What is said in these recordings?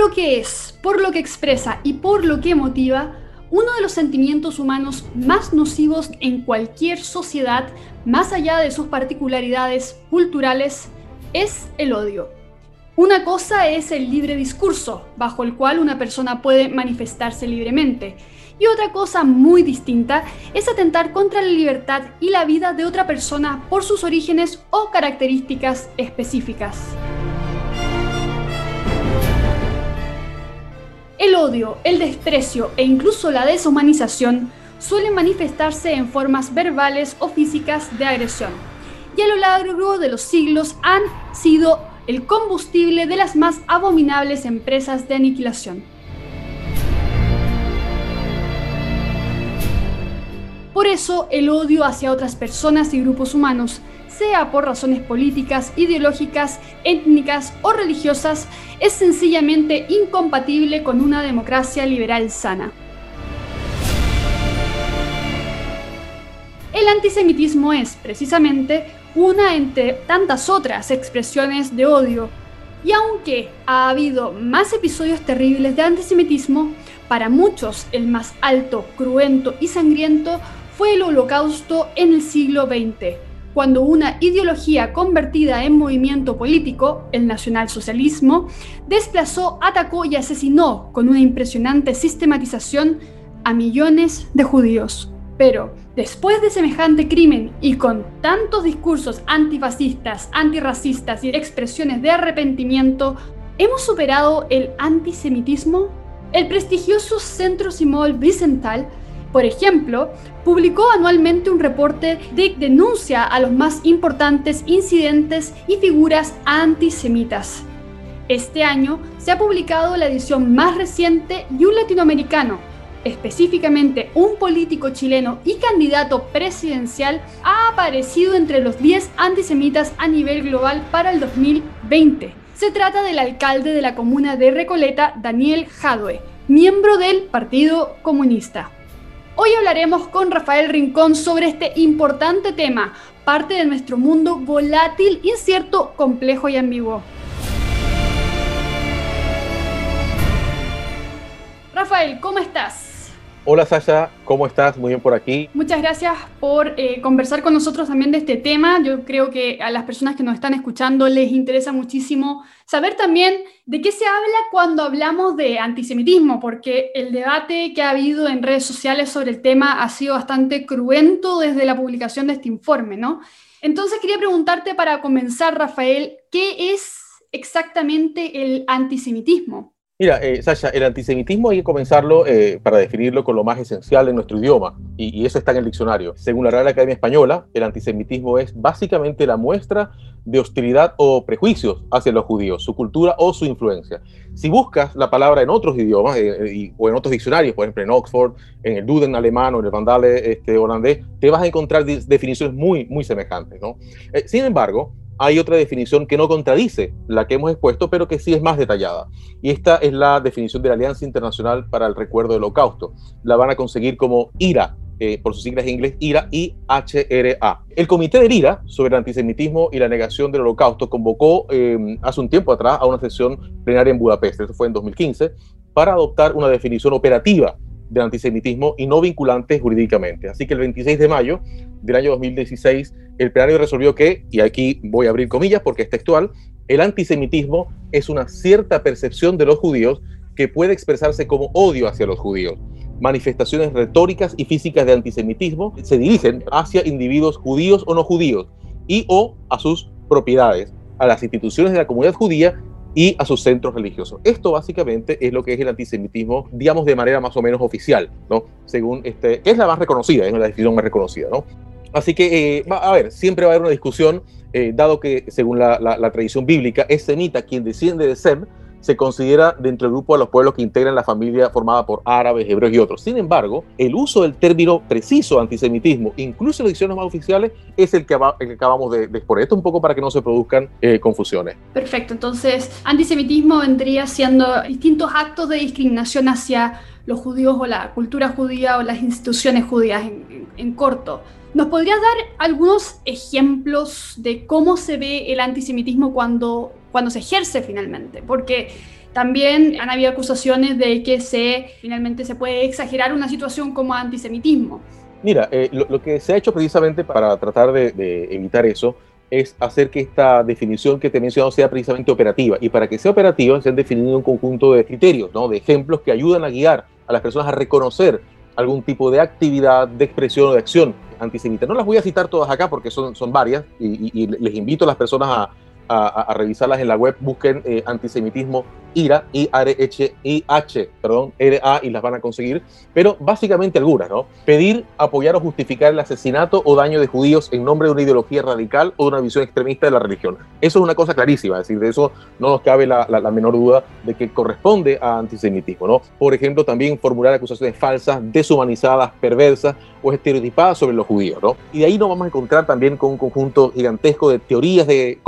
lo que es, por lo que expresa y por lo que motiva, uno de los sentimientos humanos más nocivos en cualquier sociedad, más allá de sus particularidades culturales, es el odio. Una cosa es el libre discurso, bajo el cual una persona puede manifestarse libremente, y otra cosa muy distinta es atentar contra la libertad y la vida de otra persona por sus orígenes o características específicas. El odio, el desprecio e incluso la deshumanización suelen manifestarse en formas verbales o físicas de agresión, y a lo largo de los siglos han sido el combustible de las más abominables empresas de aniquilación. Por eso el odio hacia otras personas y grupos humanos, sea por razones políticas, ideológicas, étnicas o religiosas, es sencillamente incompatible con una democracia liberal sana. El antisemitismo es, precisamente, una entre tantas otras expresiones de odio, y aunque ha habido más episodios terribles de antisemitismo, para muchos el más alto, cruento y sangriento fue el holocausto en el siglo XX, cuando una ideología convertida en movimiento político, el nacionalsocialismo, desplazó, atacó y asesinó con una impresionante sistematización a millones de judíos. Pero, después de semejante crimen y con tantos discursos antifascistas, antirracistas y expresiones de arrepentimiento, ¿hemos superado el antisemitismo? El prestigioso Centro Simón Wiesenthal por ejemplo, publicó anualmente un reporte de denuncia a los más importantes incidentes y figuras antisemitas. Este año se ha publicado la edición más reciente y un latinoamericano, específicamente un político chileno y candidato presidencial, ha aparecido entre los 10 antisemitas a nivel global para el 2020. Se trata del alcalde de la comuna de Recoleta, Daniel Jadwe, miembro del Partido Comunista. Hoy hablaremos con Rafael Rincón sobre este importante tema, parte de nuestro mundo volátil, incierto, complejo y ambiguo. Rafael, ¿cómo estás? Hola Sasha, ¿cómo estás? Muy bien por aquí. Muchas gracias por eh, conversar con nosotros también de este tema. Yo creo que a las personas que nos están escuchando les interesa muchísimo saber también de qué se habla cuando hablamos de antisemitismo, porque el debate que ha habido en redes sociales sobre el tema ha sido bastante cruento desde la publicación de este informe, ¿no? Entonces quería preguntarte para comenzar, Rafael, ¿qué es exactamente el antisemitismo? Mira, eh, Sasha, el antisemitismo hay que comenzarlo eh, para definirlo con lo más esencial en nuestro idioma, y, eso está en el diccionario. Según la Real Academia Española, el antisemitismo es básicamente la muestra de hostilidad o prejuicios hacia los judíos, su cultura o su influencia. Si buscas la palabra en otros idiomas eh, o en otros diccionarios, por ejemplo en Oxford, en el Duden alemán o en el Vandale este, holandés, te vas a encontrar definiciones muy, muy semejantes. ¿no? sin embargo, hay otra definición que no contradice la que hemos expuesto, pero que sí es más detallada. Y esta es la definición de la Alianza Internacional para el Recuerdo del Holocausto. La van a conseguir como IRA, eh, por sus siglas en inglés, IRA, I-H-R-A. El Comité del IRA sobre el antisemitismo y la negación del holocausto convocó eh, hace un tiempo atrás a una sesión plenaria en Budapest, eso fue en 2015, para adoptar una definición operativa del antisemitismo y no vinculante jurídicamente. Así que el 26 de mayo del año 2016, el plenario resolvió que, y aquí voy a abrir comillas porque es textual, el antisemitismo es una cierta percepción de los judíos que puede expresarse como odio hacia los judíos. Manifestaciones retóricas y físicas de antisemitismo se dirigen hacia individuos judíos o no judíos y o a sus propiedades, a las instituciones de la comunidad judía y a sus centros religiosos. Esto básicamente es lo que es el antisemitismo, digamos de manera más o menos oficial, ¿no? Según este, que es la más reconocida, es la definición más reconocida, ¿no? Así que, eh, a ver, siempre va a haber una discusión, eh, dado que según la, la, tradición bíblica es semita quien desciende de Sem, se considera dentro del grupo de los pueblos que integran la familia formada por árabes, hebreos y otros. Sin embargo, el uso del término preciso antisemitismo, incluso en las ediciones más oficiales, es el que, acabamos de, exponer. Esto un poco para que no se produzcan eh, confusiones. Perfecto, entonces antisemitismo vendría siendo distintos actos de discriminación hacia los judíos o la cultura judía o las instituciones judías en corto. ¿Nos podrías dar algunos ejemplos de cómo se ve el antisemitismo cuando, cuando se ejerce finalmente? Porque también han habido acusaciones de que se finalmente se puede exagerar una situación como antisemitismo. Mira, eh, lo, que se ha hecho precisamente para tratar de, evitar eso es hacer que esta definición que te he mencionado sea precisamente operativa. Y para que sea operativa se han definido un conjunto de criterios, ¿no? de ejemplos que ayudan a guiar a las personas a reconocer algún tipo de actividad, de expresión o de acción antisemita. No las voy a citar todas acá porque son, son varias y les invito a las personas a, a, revisarlas en la web, busquen eh, antisemitismo IRA, I-R-H, perdón, R-A y las van a conseguir, pero básicamente algunas, ¿no? Pedir, apoyar o justificar el asesinato o daño de judíos en nombre de una ideología radical o de una visión extremista de la religión. Eso es una cosa clarísima, es decir, de eso no nos cabe la, la, menor duda de que corresponde a antisemitismo, ¿no? Por ejemplo, también formular acusaciones falsas, deshumanizadas, perversas o estereotipadas sobre los judíos, ¿no? Y de ahí nos vamos a encontrar también con un conjunto gigantesco de teorías de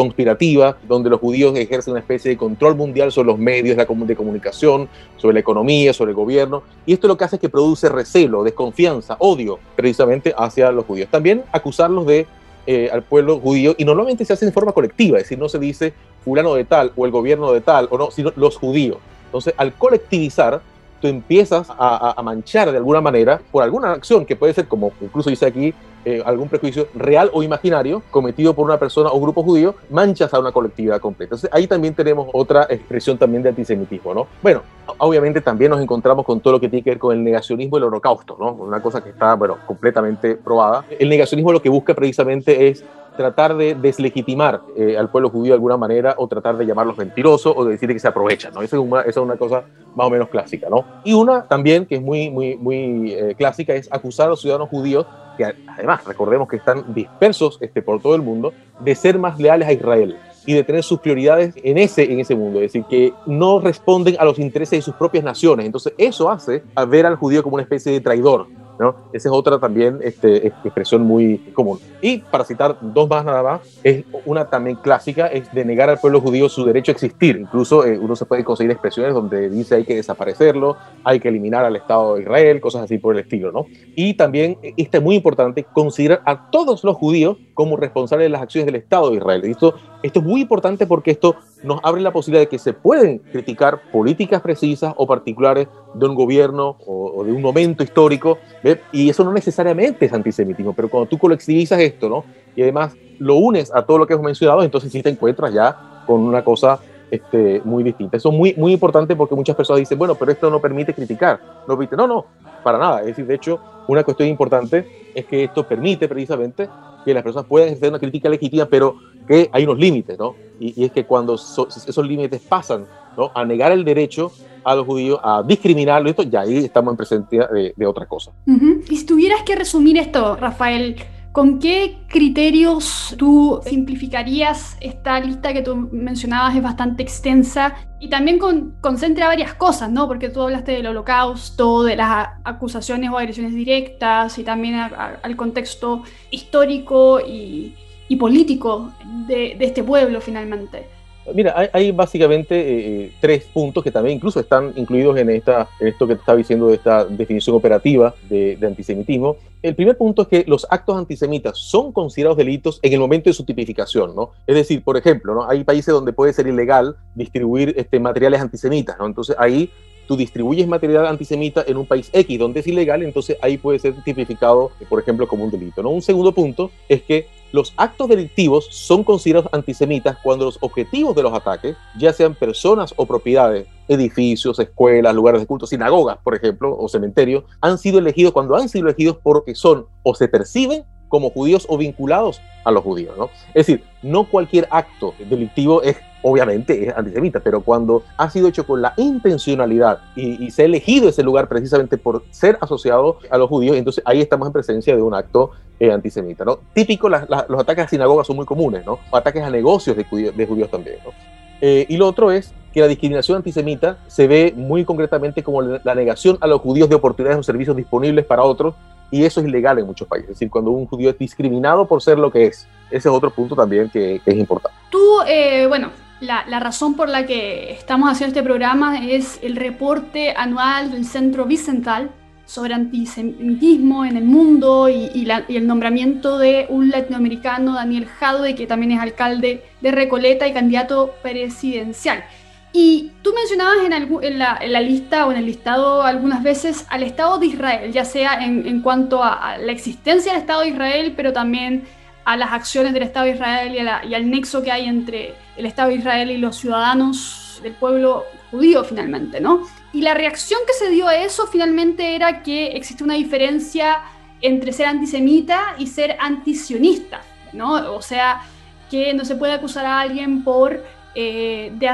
donde los judíos ejercen una especie de control mundial sobre los medios de comunicación, sobre la economía, sobre el gobierno, y esto lo que hace es que produce recelo, desconfianza, odio, precisamente hacia los judíos. También acusarlos de eh, al pueblo judío y normalmente se hace en forma colectiva, es decir, no se dice fulano de tal o el gobierno de tal o no, sino los judíos. Entonces, al colectivizar, tú empiezas a, manchar de alguna manera por alguna acción que puede ser, como incluso dice aquí, eh, algún prejuicio real o imaginario cometido por una persona o grupo judío, manchas a una colectividad completa. Entonces ahí también tenemos otra expresión también de antisemitismo, ¿no? Bueno, obviamente también nos encontramos con todo lo que tiene que ver con el negacionismo y el holocausto, ¿no? Una cosa que está, bueno, completamente probada. El negacionismo lo que busca precisamente es tratar de deslegitimar eh, al pueblo judío de alguna manera o tratar de llamarlos mentirosos o de decir que se aprovechan, ¿no? Esa es, una, esa es una cosa más o menos clásica, ¿no? Y una también que es muy, muy, muy eh, clásica es acusar a los ciudadanos judíos, que además recordemos que están dispersos este, por todo el mundo, de ser más leales a Israel y de tener sus prioridades en ese, en ese mundo, es decir, que no responden a los intereses de sus propias naciones. Entonces eso hace a ver al judío como una especie de traidor, esa es otra también este, expresión muy común. Y para citar dos más nada más, es una también clásica, es de negar al pueblo judío su derecho a existir. Incluso eh, uno se puede conseguir expresiones donde dice hay que desaparecerlo, hay que eliminar al Estado de Israel, cosas así por el estilo, ¿no? Y también, este es muy importante, considerar a todos los judíos como responsables de las acciones del Estado de Israel. esto, esto es muy importante porque esto nos abre la posibilidad de que se pueden criticar políticas precisas o particulares de un gobierno o, de un momento histórico, y eso no necesariamente es antisemitismo, pero cuando tú colectivizas esto, ¿no? Y además lo unes a todo lo que hemos mencionado, entonces sí te encuentras ya con una cosa este, muy distinta. Eso es muy, muy importante porque muchas personas dicen, bueno, pero esto no permite criticar. No, no, no, para nada. Es decir, de hecho, una cuestión importante es que esto permite precisamente que las personas puedan hacer una crítica legítima, pero que hay unos límites, ¿no? Y, es que cuando esos límites pasan, ¿no? A negar el derecho a los judíos, a discriminarlo, esto, ya ahí estamos en presencia de, otra cosa. Y si tuvieras que resumir esto, Rafael, ¿Con qué criterios tú simplificarías esta lista que tú mencionabas? Es bastante extensa y también concentra varias cosas, ¿no? Porque tú hablaste del holocausto, de las acusaciones o agresiones directas y también al contexto histórico y, político de este pueblo finalmente. Mira, hay, básicamente eh, eh, tres puntos que también incluso están incluidos en, esta, esto que te estaba diciendo de esta definición operativa de, antisemitismo. El primer punto es que los actos antisemitas son considerados delitos en el momento de su tipificación, ¿no? Es decir, por ejemplo, ¿no? hay países donde puede ser ilegal distribuir este, materiales antisemitas, ¿no? Entonces ahí tú distribuyes material antisemita en un país X donde es ilegal, entonces ahí puede ser tipificado, por ejemplo, como un delito. ¿no? Un segundo punto es que los actos delictivos son considerados antisemitas cuando los objetivos de los ataques, ya sean personas o propiedades, edificios, escuelas, lugares de culto, sinagogas, por ejemplo, o cementerios, han sido elegidos cuando han sido elegidos porque son o se perciben como judíos o vinculados a los judíos. ¿no? Es decir, no cualquier acto delictivo es obviamente es antisemita, pero cuando ha sido hecho con la intencionalidad y, se ha elegido ese lugar precisamente por ser asociado a los judíos, entonces ahí estamos en presencia de un acto eh, antisemita. ¿no? Típico, los ataques a sinagogas son muy comunes, ¿no? ataques a negocios de, judíos, también. Eh, y lo otro es que la discriminación antisemita se ve muy concretamente como la negación a los judíos de oportunidades o servicios disponibles para otros y eso es ilegal en muchos países. Es decir, cuando un judío es discriminado por ser lo que es. Ese es otro punto también que, es importante. Tú, eh, bueno, la, razón por la que estamos haciendo este programa es el reporte anual del Centro Bicental sobre antisemitismo en el mundo y, el nombramiento de un latinoamericano, Daniel Jadwe, que también es alcalde de Recoleta y candidato presidencial. Y tú mencionabas en, la, lista o en el listado algunas veces al Estado de Israel, ya sea en, cuanto a, la existencia del Estado de Israel, pero también a las acciones del Estado de Israel y, y al nexo que hay entre el Estado de Israel y los ciudadanos del pueblo judío finalmente, ¿no? Y la reacción que se dio a eso finalmente era que existe una diferencia entre ser antisemita y ser antisionista, ¿no? O sea, que no se puede acusar a alguien por eh, de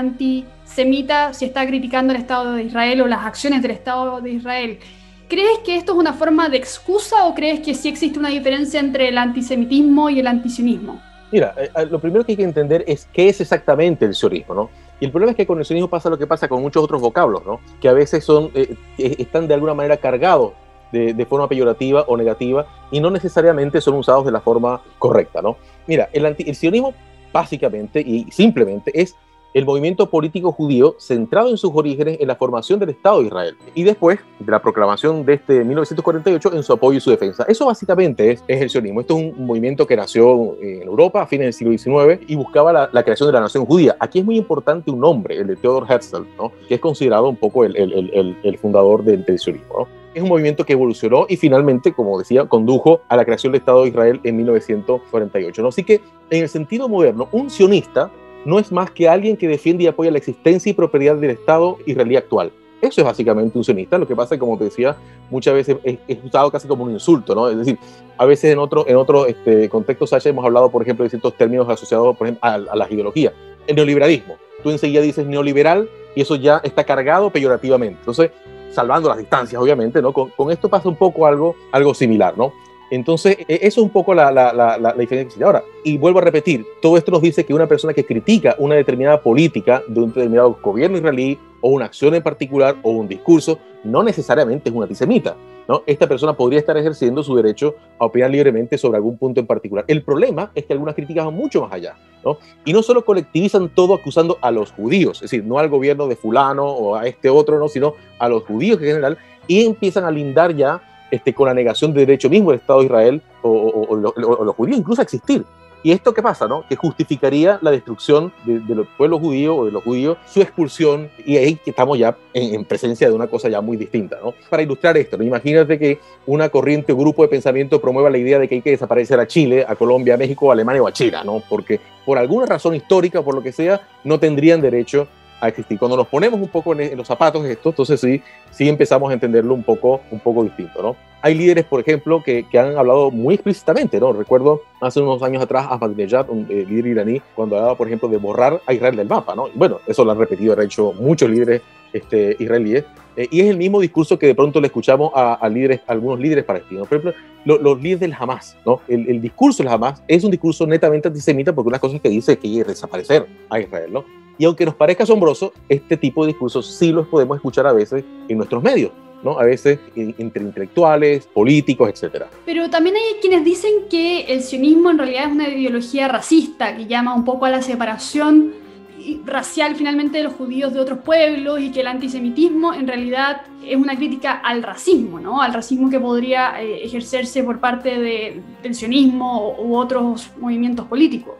antisemita si está criticando el Estado de Israel o las acciones del Estado de Israel. ¿Crees que esto es una forma de excusa o crees que sí existe una diferencia entre el antisemitismo y el antisionismo? Mira, eh, eh, lo primero que hay que entender es qué es exactamente el sionismo, ¿no? Y el problema es que con el sionismo pasa lo que pasa con muchos otros vocablos, ¿no? Que a veces son, están de alguna manera cargados de, forma peyorativa o negativa y no necesariamente son usados de la forma correcta, ¿no? Mira, el, el sionismo básicamente y simplemente es el movimiento político judío centrado en sus orígenes en la formación del Estado de Israel y después de la proclamación de este 1948 en su apoyo y su defensa. Eso básicamente es, el sionismo. Esto es un movimiento que nació en Europa a fines del siglo XIX y buscaba la, creación de la nación judía. Aquí es muy importante un nombre, el de Theodor Herzl, ¿no? que es considerado un poco el, el, el, fundador del, del sionismo. Es un movimiento que evolucionó y finalmente, como decía, condujo a la creación del Estado de Israel en 1948. ¿no? Así que, en el sentido moderno, un sionista no es más que alguien que defiende y apoya la existencia y propiedad del Estado israelí actual. Eso es básicamente un sionista. Lo que pasa es como te decía, muchas veces es, usado casi como un insulto, ¿no? Es decir, a veces en otro, en otro este, contexto, Sasha, hemos hablado, por ejemplo, de ciertos términos asociados, a, a las ideologías. El neoliberalismo. Tú enseguida dices neoliberal y eso ya está cargado peyorativamente. Entonces, salvando las distancias, obviamente, ¿no? Con, con, esto pasa un poco algo, algo similar, ¿no? Entonces, e, eso es un poco la, la, la, la diferencia. Ahora, y vuelvo a repetir, todo esto nos dice que una persona que critica una determinada política de un determinado gobierno israelí o una acción en particular o un discurso, no necesariamente es un antisemita. ¿no? Esta persona podría estar ejerciendo su derecho a opinar libremente sobre algún punto en particular. El problema es que algunas críticas van mucho más allá. ¿no? Y no solo colectivizan todo acusando a los judíos, es decir, no al gobierno de fulano o a este otro, ¿no? sino a los judíos en general, y empiezan a lindar ya este, con la negación de derecho mismo del Estado de Israel o, los judíos incluso a existir. ¿Y esto qué pasa? No? Que justificaría la destrucción de, los pueblos judíos o de los judíos, su expulsión, y ahí estamos ya en, presencia de una cosa ya muy distinta. ¿no? Para ilustrar esto, ¿no? imagínate que una corriente o grupo de pensamiento promueva la idea de que hay que desaparecer a Chile, a Colombia, a México, a Alemania o a China, ¿no? porque por alguna razón histórica, por lo que sea, no tendrían derecho a existir. Cuando nos ponemos un poco en, los zapatos esto, entonces sí, sí empezamos a entenderlo un poco, un poco distinto, ¿no? Hay líderes, por ejemplo, que, que han hablado muy explícitamente, ¿no? Recuerdo hace unos años atrás Ahmadinejad, un eh, líder iraní, cuando hablaba, por ejemplo, de borrar a Israel del mapa, ¿no? bueno, eso lo han repetido, han hecho muchos líderes este, israelíes, eh, y es el mismo discurso que de pronto le escuchamos a, líderes, algunos líderes palestinos. Por ejemplo, los líderes del Hamas, ¿no? El, el, discurso del Hamas es un discurso netamente antisemita porque una cosa que dice es que que desaparecer a Israel, ¿no? Y aunque nos parezca asombroso, este tipo de discursos sí los podemos escuchar a veces en nuestros medios. ¿no? A veces entre intelectuales, políticos, etc. Pero también hay quienes dicen que el sionismo en realidad es una ideología racista que llama un poco a la separación racial finalmente de los judíos de otros pueblos y que el antisemitismo en realidad es una crítica al racismo, ¿no? Al racismo que podría eh, ejercerse por parte de, del sionismo u otros movimientos políticos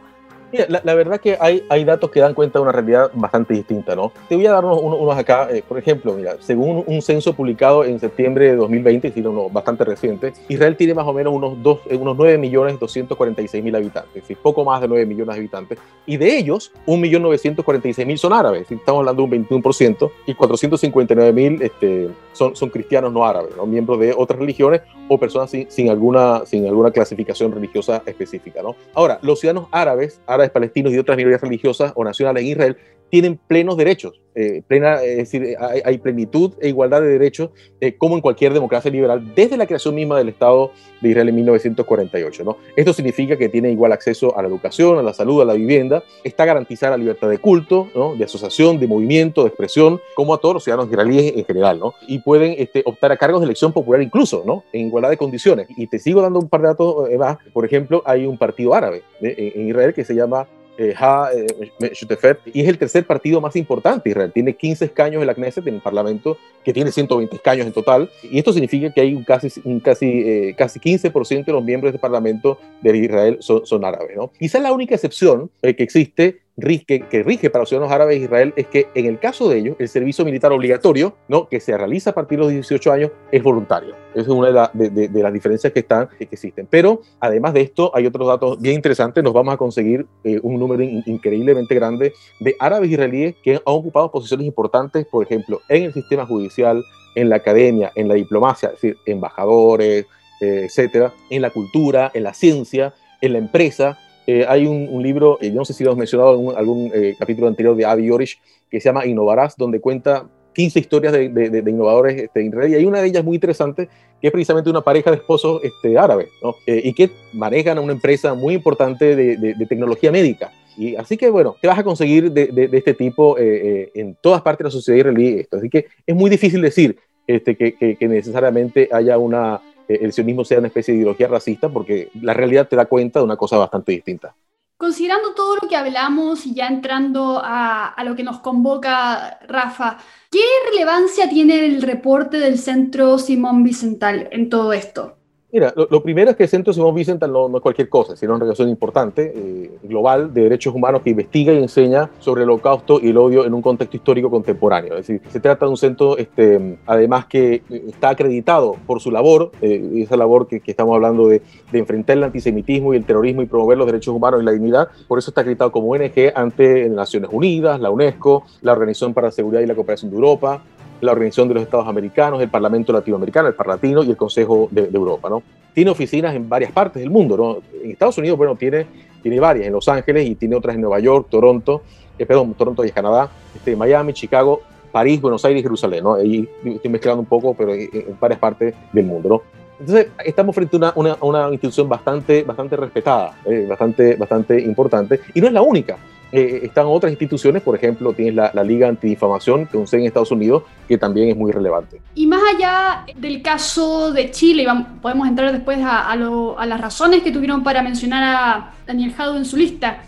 la, verdad que hay, hay datos que dan cuenta de una realidad bastante distinta, ¿no? Te voy a dar unos, acá, eh, por ejemplo, mira, según un censo publicado en septiembre de 2020, es decir, uno bastante reciente, Israel tiene más o menos unos, dos, eh, unos 9 millones 246 mil habitantes, es decir, poco más de 9 millones de habitantes, y de ellos, 1.946.000 mil son árabes, estamos hablando de un 21%, y 459 mil este, son, son cristianos no árabes, ¿no? miembros de otras religiones o personas sin, sin, alguna, sin alguna clasificación religiosa específica. ¿no? Ahora, los ciudadanos árabes, árabes palestinos y otras minorías religiosas o nacionales en Israel tienen plenos derechos, eh, plena, es decir, hay, plenitud e igualdad de derechos eh, como en cualquier democracia liberal desde la creación misma del Estado de Israel en 1948. ¿no? Esto significa que tiene igual acceso a la educación, a la salud, a la vivienda, está garantizada la libertad de culto, ¿no? de asociación, de movimiento, de expresión, como a todos los ciudadanos israelíes en general, ¿no? y pueden este, optar a cargos de elección popular incluso, ¿no? en igualdad de condiciones. Y te sigo dando un par de datos eh, más. Por ejemplo, hay un partido árabe en Israel que se llama eh, eh y es el tercer partido más importante. Israel tiene 15 escaños en la Knesset, en el Parlamento, que tiene 120 escaños en total, y esto significa que hay un casi, un casi, eh, casi 15% de los miembros del Parlamento de Israel son, son árabes. ¿no? Quizás la única excepción eh, que existe rige, que rige para los ciudadanos árabes de Israel es que en el caso de ellos, el servicio militar obligatorio, ¿no? que se realiza a partir de los 18 años, es voluntario. Esa es una de, las diferencias que, están, que existen. Pero además de esto, hay otros datos bien interesantes. Nos vamos a conseguir eh, un número increíblemente grande de árabes israelíes que han ocupado posiciones importantes, por ejemplo, en el sistema judicial, en la academia, en la diplomacia, es decir, embajadores, eh, etcétera, en la cultura, en la ciencia, en la empresa. Eh, hay un, libro, yo no sé si lo has mencionado en algún, capítulo anterior de Avi Yorish, que se llama Innovarás, donde cuenta 15 historias de, de, innovadores este, y hay una de ellas muy interesante que es precisamente una pareja de esposos este, árabes ¿no? Eh, y que manejan una empresa muy importante de, tecnología médica. Y así que bueno, te vas a conseguir de, este tipo eh, eh, en todas partes de la sociedad israelí esto. Así que es muy difícil decir este, que, que, necesariamente haya una, el sionismo sea una especie de ideología racista porque la realidad te da cuenta de una cosa bastante distinta. Considerando todo lo que hablamos y ya entrando a, a lo que nos convoca Rafa, ¿Qué relevancia tiene el reporte del Centro Simón Vicental en todo esto? Mira, lo, primero es que el Centro Simón Vicental no, es cualquier cosa, sino una relación importante, eh, global, de derechos humanos que investiga y enseña sobre el holocausto y el odio en un contexto histórico contemporáneo. Es decir, se trata de un centro, este, además, que está acreditado por su labor, eh, esa labor que, estamos hablando de, de, enfrentar el antisemitismo y el terrorismo y promover los derechos humanos y la dignidad. Por eso está acreditado como ONG ante Naciones Unidas, la UNESCO, la Organización para la Seguridad y la Cooperación de Europa, la Organización de los Estados Americanos, el Parlamento Latinoamericano, el Parlatino y el Consejo de, Europa. ¿no? Tiene oficinas en varias partes del mundo. ¿no? En Estados Unidos, bueno, tiene, tiene varias, en Los Ángeles y tiene otras en Nueva York, Toronto, eh, perdón, Toronto y Canadá, este, Miami, Chicago, París, Buenos Aires Jerusalén. ¿no? Ahí estoy mezclando un poco, pero en, varias partes del mundo. ¿no? Entonces, estamos frente a una, una, una institución bastante, bastante respetada, eh, bastante, bastante importante, y no es la única. Eh, están otras instituciones, por ejemplo, tienes la, Liga Antidifamación, que es en Estados Unidos, que también es muy relevante. Y más allá del caso de Chile, podemos entrar después a, las razones que tuvieron para mencionar a Daniel Jado en su lista.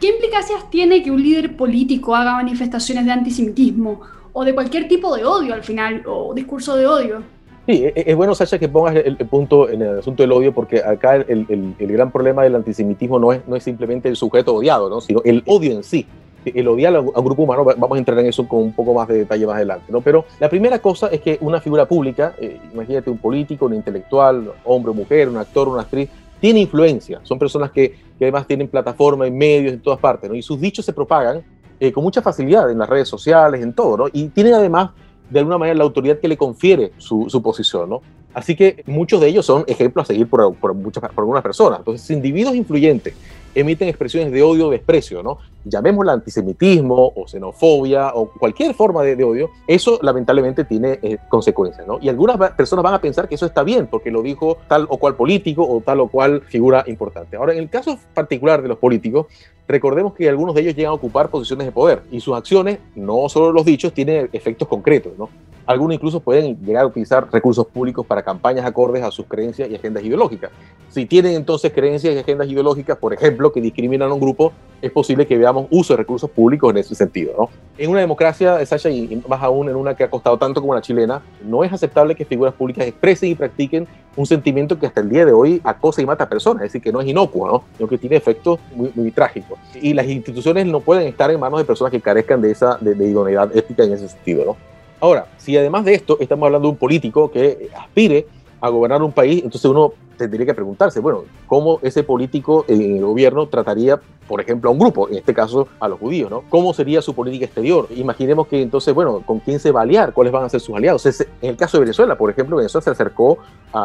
¿Qué implicancias tiene que un líder político haga manifestaciones de antisemitismo o de cualquier tipo de odio al final, o discurso de odio? Sí, e, e, es bueno, Sacha, que pongas el, punto en el asunto del odio, porque acá el, gran problema del antisemitismo no es, no es simplemente el sujeto odiado, ¿no? sino el odio en sí. El odiar a un grupo humano, vamos a entrar en eso con un poco más de detalle más adelante. ¿no? Pero la primera cosa es que una figura pública, eh, imagínate un político, un intelectual, hombre o mujer, un actor, una actriz, tiene influencia. Son personas que, además tienen plataformas en medios en todas partes, ¿no? y sus dichos se propagan eh, con mucha facilidad en las redes sociales, en todo, ¿no? y tienen además de alguna manera la autoridad que le confiere su, su posición, ¿no? Así que muchos de ellos son ejemplos a seguir por, por, muchas, por algunas personas. Entonces, individuos influyentes emiten expresiones de odio o desprecio, ¿no? Llamémosla antisemitismo o xenofobia o cualquier forma de, odio, eso lamentablemente tiene eh, consecuencias, ¿no? Y algunas personas van a pensar que eso está bien porque lo dijo tal o cual político o tal o cual figura importante. Ahora, en el caso particular de los políticos, recordemos que algunos de ellos llegan a ocupar posiciones de poder y sus acciones, no solo los dichos, tienen efectos concretos, ¿no? Algunos incluso pueden llegar a utilizar recursos públicos para campañas acordes a sus creencias y agendas ideológicas. Si tienen entonces creencias y agendas ideológicas, por ejemplo, que discriminan a un grupo, es posible que veamos uso de recursos públicos en ese sentido. ¿no? En una democracia, Sasha, y más aún en una que ha costado tanto como la chilena, no es aceptable que figuras públicas expresen y practiquen un sentimiento que hasta el día de hoy acosa y mata a personas, es decir, que no es inocuo, ¿no? sino que tiene efectos muy, muy trágicos. Y las instituciones no pueden estar en manos de personas que carezcan de esa de, de idoneidad ética en ese sentido. ¿no? Ahora, si además de esto estamos hablando de un político que aspire a gobernar un país, entonces uno tendría que preguntarse, bueno, ¿cómo ese político en el gobierno trataría, por ejemplo, a un grupo, en este caso a los judíos, ¿no? ¿Cómo sería su política exterior? Imaginemos que entonces, bueno, ¿con quién se va a aliar? ¿Cuáles van a ser sus aliados? en el caso de Venezuela, por ejemplo, Venezuela se acercó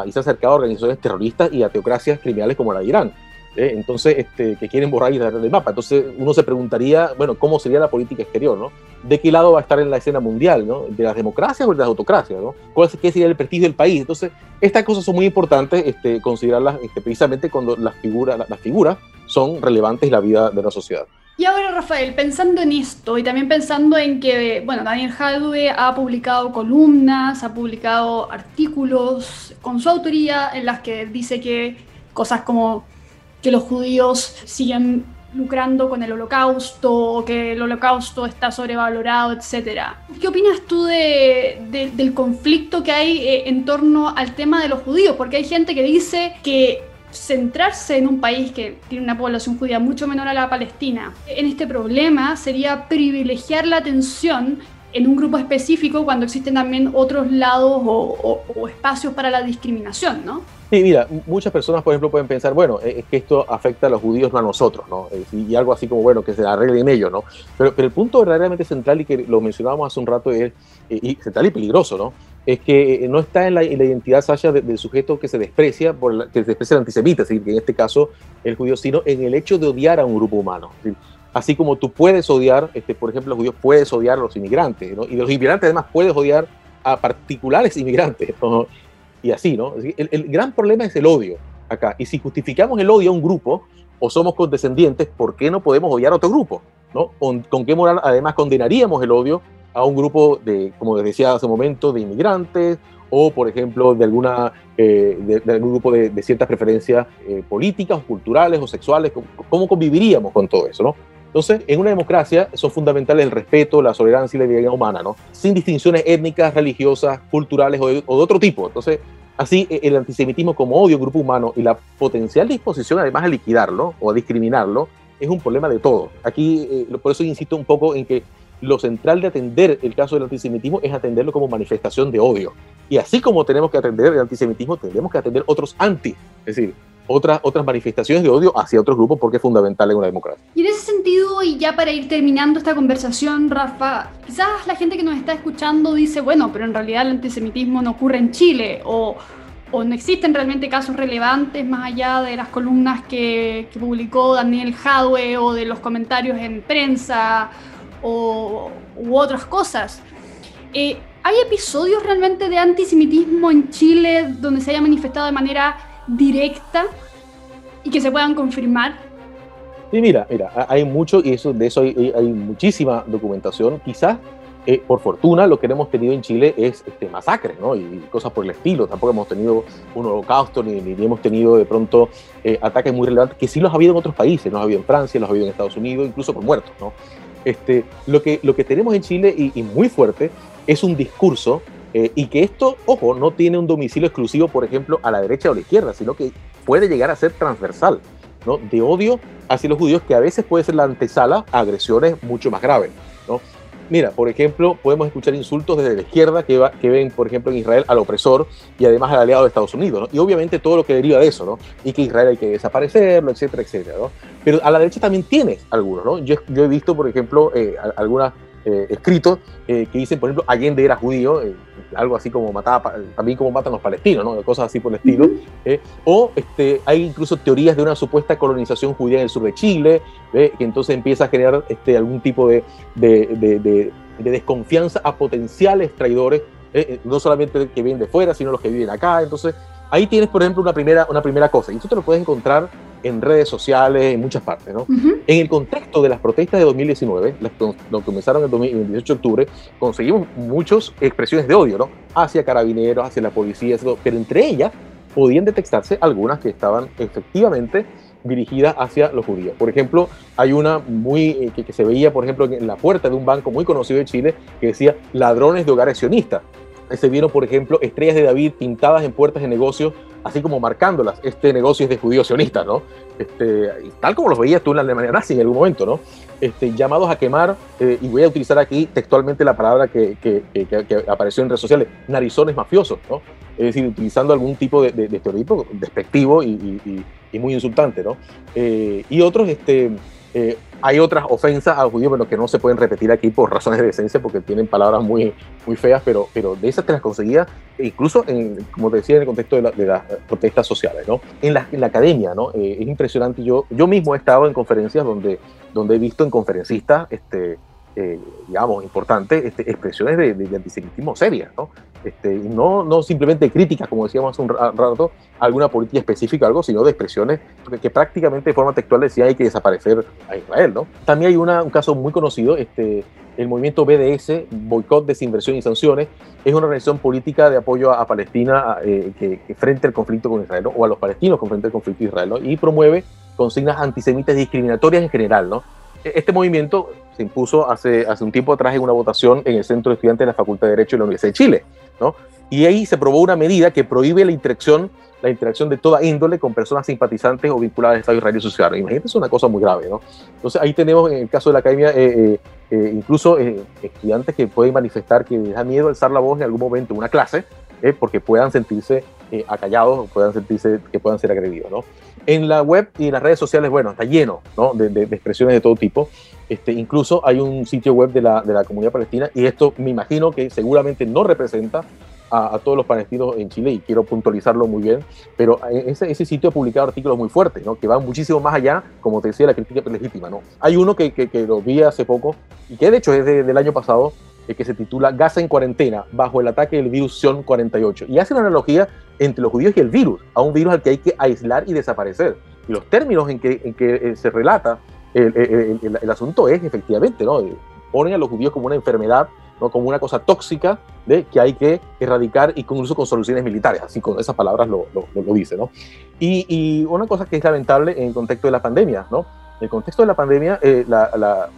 y se ha acercado a organizaciones terroristas y a teocracias criminales como la de Irán. ¿Eh? entonces, este, que quieren borrar y darle el mapa. Entonces, uno se preguntaría, bueno, ¿cómo sería la política exterior? ¿no? ¿De qué lado va a estar en la escena mundial? ¿no? ¿De las democracias o de las autocracias? ¿no? ¿Cuál ¿Qué sería el prestigio del país? Entonces, estas cosas son muy importantes este, considerarlas este, precisamente cuando las figuras, las figuras son relevantes en la vida de la sociedad. Y ahora, Rafael, pensando en esto y también pensando en que, bueno, Daniel Jadwe ha publicado columnas, ha publicado artículos con su autoría en las que dice que cosas como que los judíos siguen lucrando con el holocausto que el holocausto está sobrevalorado, etc. ¿Qué opinas tú del conflicto que hay eh, en torno al tema de los judíos? Porque hay gente que dice que centrarse en un país que tiene una población judía mucho menor a la palestina en este problema sería privilegiar la atención en un grupo específico cuando existen también otros lados o, espacios para la discriminación, ¿no? Sí, mira, muchas personas, por ejemplo, pueden pensar, bueno, es que esto afecta a los judíos, no a nosotros, ¿no? Y algo así como, bueno, que se arreglen ellos, ¿no? Pero, pero el punto verdaderamente central y que lo mencionábamos hace un rato es, y central y peligroso, ¿no? Es que no está en la, identidad, Sasha, del sujeto que se desprecia, por que se desprecia el antisemita, es decir, que en este caso el judío, sino en el hecho de odiar a un grupo humano. Así como tú puedes odiar, este, por ejemplo, los judíos puedes odiar a los inmigrantes, ¿no? y de los inmigrantes además puedes odiar a particulares inmigrantes, y así, ¿no? El, el, gran problema es el odio acá, y si justificamos el odio a un grupo o somos condescendientes, ¿por qué no podemos odiar a otro grupo? ¿no? ¿Con, ¿Con, qué moral además condenaríamos el odio a un grupo de, como les decía hace un momento, de inmigrantes o, por ejemplo, de, alguna, eh, de, algún grupo de, ciertas preferencias eh, políticas o culturales o sexuales? ¿Cómo, ¿Cómo conviviríamos con todo eso? ¿no? Entonces, en una democracia son fundamentales el respeto, la tolerancia y la dignidad humana, ¿no? Sin distinciones étnicas, religiosas, culturales o de, otro tipo. Entonces, así e, el antisemitismo como odio grupo humano y la potencial disposición además a liquidarlo o a discriminarlo es un problema de todo. Aquí, eh, por eso insisto un poco en que lo central de atender el caso del antisemitismo es atenderlo como manifestación de odio. Y así como tenemos que atender el antisemitismo, tendremos que atender otros anti. Es decir, otras, otras manifestaciones de odio hacia otros grupos porque es fundamental en una democracia. Y en ese sentido, y ya para ir terminando esta conversación, Rafa, quizás la gente que nos está escuchando dice, bueno, pero en realidad el antisemitismo no ocurre en Chile o, no existen realmente casos relevantes más allá de las columnas que, que publicó Daniel Jadwe o de los comentarios en prensa o, u otras cosas. Eh, ¿Hay episodios realmente de antisemitismo en Chile donde se haya manifestado de manera directa y que se puedan confirmar? Sí, mira, mira, hay mucho y eso, de eso hay, muchísima documentación. Quizás, eh, por fortuna, lo que hemos tenido en Chile es este, masacres, ¿no? Y cosas por el estilo. Tampoco hemos tenido un holocausto ni, ni hemos tenido de pronto eh, ataques muy relevantes, que sí los ha habido en otros países. Los ha habido en Francia, los ha habido en Estados Unidos, incluso por muertos, ¿no? Este, lo, que, lo que tenemos en Chile y, y muy fuerte es un discurso eh, y que esto, ojo, no tiene un domicilio exclusivo, por ejemplo, a la derecha o a la izquierda, sino que puede llegar a ser transversal, ¿no? De odio hacia los judíos, que a veces puede ser la antesala a agresiones mucho más graves, ¿no? Mira, por ejemplo, podemos escuchar insultos desde la izquierda que, que ven, por ejemplo, en Israel al opresor y además al aliado de Estados Unidos, ¿no? Y obviamente todo lo que deriva de eso, ¿no? Y que Israel hay que desaparecerlo, etcétera, etcétera, ¿no? Pero a la derecha también tienes algunos, ¿no? Yo, yo he visto, por ejemplo, eh, algunas eh, escritos eh, que dicen, por ejemplo, Allende era judío, eh, algo así como mataba, también como matan los palestinos, ¿no? cosas así por el estilo. o este, hay incluso teorías de una supuesta colonización judía en el sur de Chile, que entonces empieza a generar este, algún tipo de, de, de, de desconfianza a potenciales traidores, no solamente que vienen de fuera, sino los que viven acá. Entonces, ahí tienes, por ejemplo, una primera, una primera cosa, y tú te lo puedes encontrar en redes sociales, en muchas partes. ¿no? En el contexto de las protestas de 2019, las que comenzaron el, 18 de octubre, conseguimos muchas expresiones de odio ¿no? hacia carabineros, hacia la policía, pero entre ellas podían detectarse algunas que estaban efectivamente dirigidas hacia los judíos. Por ejemplo, hay una muy eh, que, que, se veía, por ejemplo, en la puerta de un banco muy conocido de Chile que decía ladrones de hogares sionistas se vieron, por ejemplo, estrellas de David pintadas en puertas de negocios, así como marcándolas. Este negocio es de judíos sionistas, ¿no? Este, tal como los veías tú en la Alemania nazi en algún momento, ¿no? Este, llamados a quemar, eh, y voy a utilizar aquí textualmente la palabra que, que, apareció en redes sociales, narizones mafiosos, ¿no? Es decir, utilizando algún tipo de, de, de estereotipo despectivo y, y, muy insultante, ¿no? Eh, y otros, este, eh, hay otras ofensas a judíos, pero que no se pueden repetir aquí por razones de decencia, porque tienen palabras muy, muy feas, pero, pero de esas te las conseguía, incluso, en, como te decía, en el contexto de, las protestas sociales. ¿no? En, la, en la academia, ¿no? Eh, es impresionante. Yo, yo mismo he estado en conferencias donde, donde he visto en conferencistas este, eh, digamos, importantes este, expresiones de, de, antisemitismo serias, ¿no? Este, no, no simplemente críticas, como decíamos hace un rato, a alguna política específica algo, sino de expresiones que, que, prácticamente de forma textual decía hay que desaparecer a Israel, ¿no? También hay una, un caso muy conocido, este, el movimiento BDS, Boicot, Desinversión y Sanciones, es una organización política de apoyo a, a Palestina eh, que, que, frente al conflicto con Israel, ¿no? o a los palestinos con frente al conflicto de Israel, ¿no? y promueve consignas antisemitas discriminatorias en general, ¿no? este movimiento se impuso hace, hace un tiempo atrás en una votación en el Centro de Estudiantes de la Facultad de Derecho de la Universidad de Chile, ¿no? Y ahí se aprobó una medida que prohíbe la interacción, la interacción de toda índole con personas simpatizantes o vinculadas al Estado Israelí Social. Imagínate, es una cosa muy grave, ¿no? Entonces ahí tenemos en el caso de la academia eh, eh, incluso estudiantes que pueden manifestar que les da miedo alzar la voz en algún momento en una clase porque puedan sentirse acallados o puedan sentirse que puedan ser agredidos, ¿no? En la web y en las redes sociales, bueno, está lleno ¿no? de, de, expresiones de todo tipo. Este, incluso hay un sitio web de la, de la comunidad palestina y esto me imagino que seguramente no representa a, todos los palestinos en Chile y quiero puntualizarlo muy bien, pero ese, ese sitio ha publicado artículos muy fuertes, ¿no? que van muchísimo más allá, como te decía, la crítica legítima. ¿no? Hay uno que, que, lo vi hace poco y que de hecho es del año pasado, eh, que se titula Gaza en cuarentena, bajo el ataque del virus Sion 48. Y hace una analogía entre los judíos y el virus, a un virus al que hay que aislar y desaparecer. Y los términos en que, en que eh, se relata el, el, el, asunto es efectivamente, ¿no? ponen a los judíos como una enfermedad, ¿no? como una cosa tóxica de que hay que erradicar y incluso con soluciones militares, así con esas palabras lo, lo, lo dice. ¿no? Y, y, una cosa que es lamentable en el contexto de la pandemia, ¿no? En el contexto de la pandemia, eh, la, la,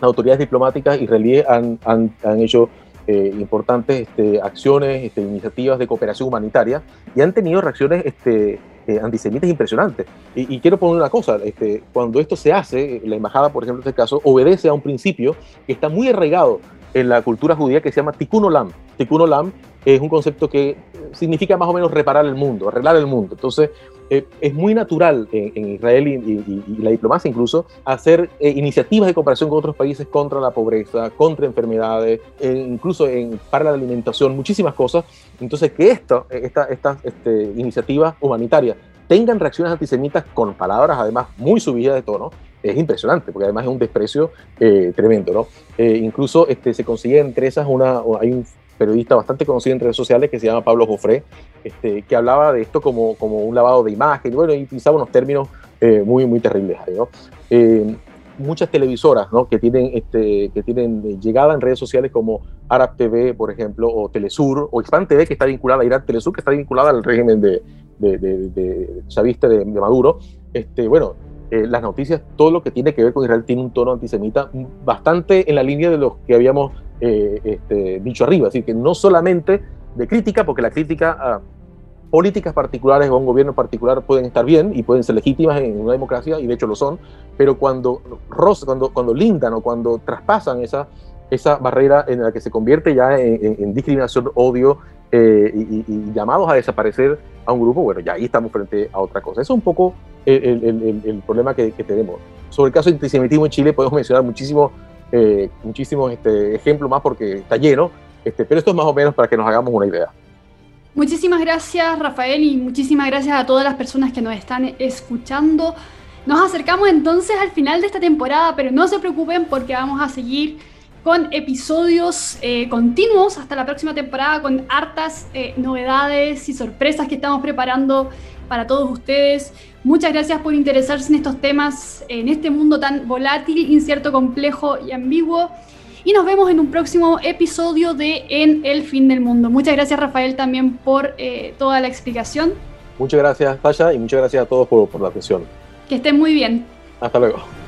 las autoridades diplomáticas israelíes han, han, han hecho eh, importantes este, acciones, este, iniciativas de cooperación humanitaria y han tenido reacciones este, eh, antisemitas impresionantes. Y, quiero poner una cosa, este, cuando esto se hace, la embajada, por ejemplo, en este caso, obedece a un principio que está muy arraigado en la cultura judía que se llama tikkun olam. Tikkun olam es un concepto que significa más o menos reparar el mundo, arreglar el mundo. Entonces, eh, es muy natural en, Israel y, la diplomacia incluso hacer eh, iniciativas de cooperación con otros países contra la pobreza, contra enfermedades, eh, incluso en, para la alimentación, muchísimas cosas. Entonces, que estas esta, este, iniciativas humanitarias tengan reacciones antisemitas con palabras además muy subidas de tono, es impresionante, porque además es un desprecio tremendo, ¿no? incluso este, se consigue entre esas una, hay un periodista bastante conocido en redes sociales que se llama Pablo Jofré, este, que hablaba de esto como, como un lavado de imagen, bueno, y utilizaba unos términos eh, muy, muy terribles. ¿no? Eh, muchas televisoras ¿no? que, tienen, este, que tienen llegada en redes sociales como Arab TV, por ejemplo, o Telesur, o Hispan TV, que está vinculada a Irak, Telesur, que está vinculada al régimen de, de, de, de chavista de, Maduro. Este, bueno, eh, las noticias, todo lo que tiene que ver con Israel tiene un tono antisemita bastante en la línea de los que habíamos eh, este, dicho arriba. Así que no solamente de crítica, porque la crítica a políticas particulares o a un gobierno particular pueden estar bien y pueden ser legítimas en una democracia, y de hecho lo son, pero cuando, cuando, cuando lindan o cuando traspasan esa, esa barrera en la que se convierte ya en, discriminación, odio eh, y, llamados a desaparecer a un grupo, bueno, ya ahí estamos frente a otra cosa. Eso es un poco el, problema que, tenemos. Sobre el caso de antisemitismo en Chile podemos mencionar muchísimo eh, muchísimos este, ejemplos más porque está lleno, este, pero esto es más o menos para que nos hagamos una idea. Muchísimas gracias Rafael y muchísimas gracias a todas las personas que nos están escuchando. Nos acercamos entonces al final de esta temporada, pero no se preocupen porque vamos a seguir con episodios eh, continuos hasta la próxima temporada con hartas eh, novedades y sorpresas que estamos preparando para todos ustedes. Muchas gracias por interesarse en estos temas, en este mundo tan volátil, incierto, complejo y ambiguo. Y nos vemos en un próximo episodio de En el fin del mundo. Muchas gracias Rafael también por eh, toda la explicación. Muchas gracias Tasha y muchas gracias a todos por, por la atención. Que estén muy bien. Hasta luego.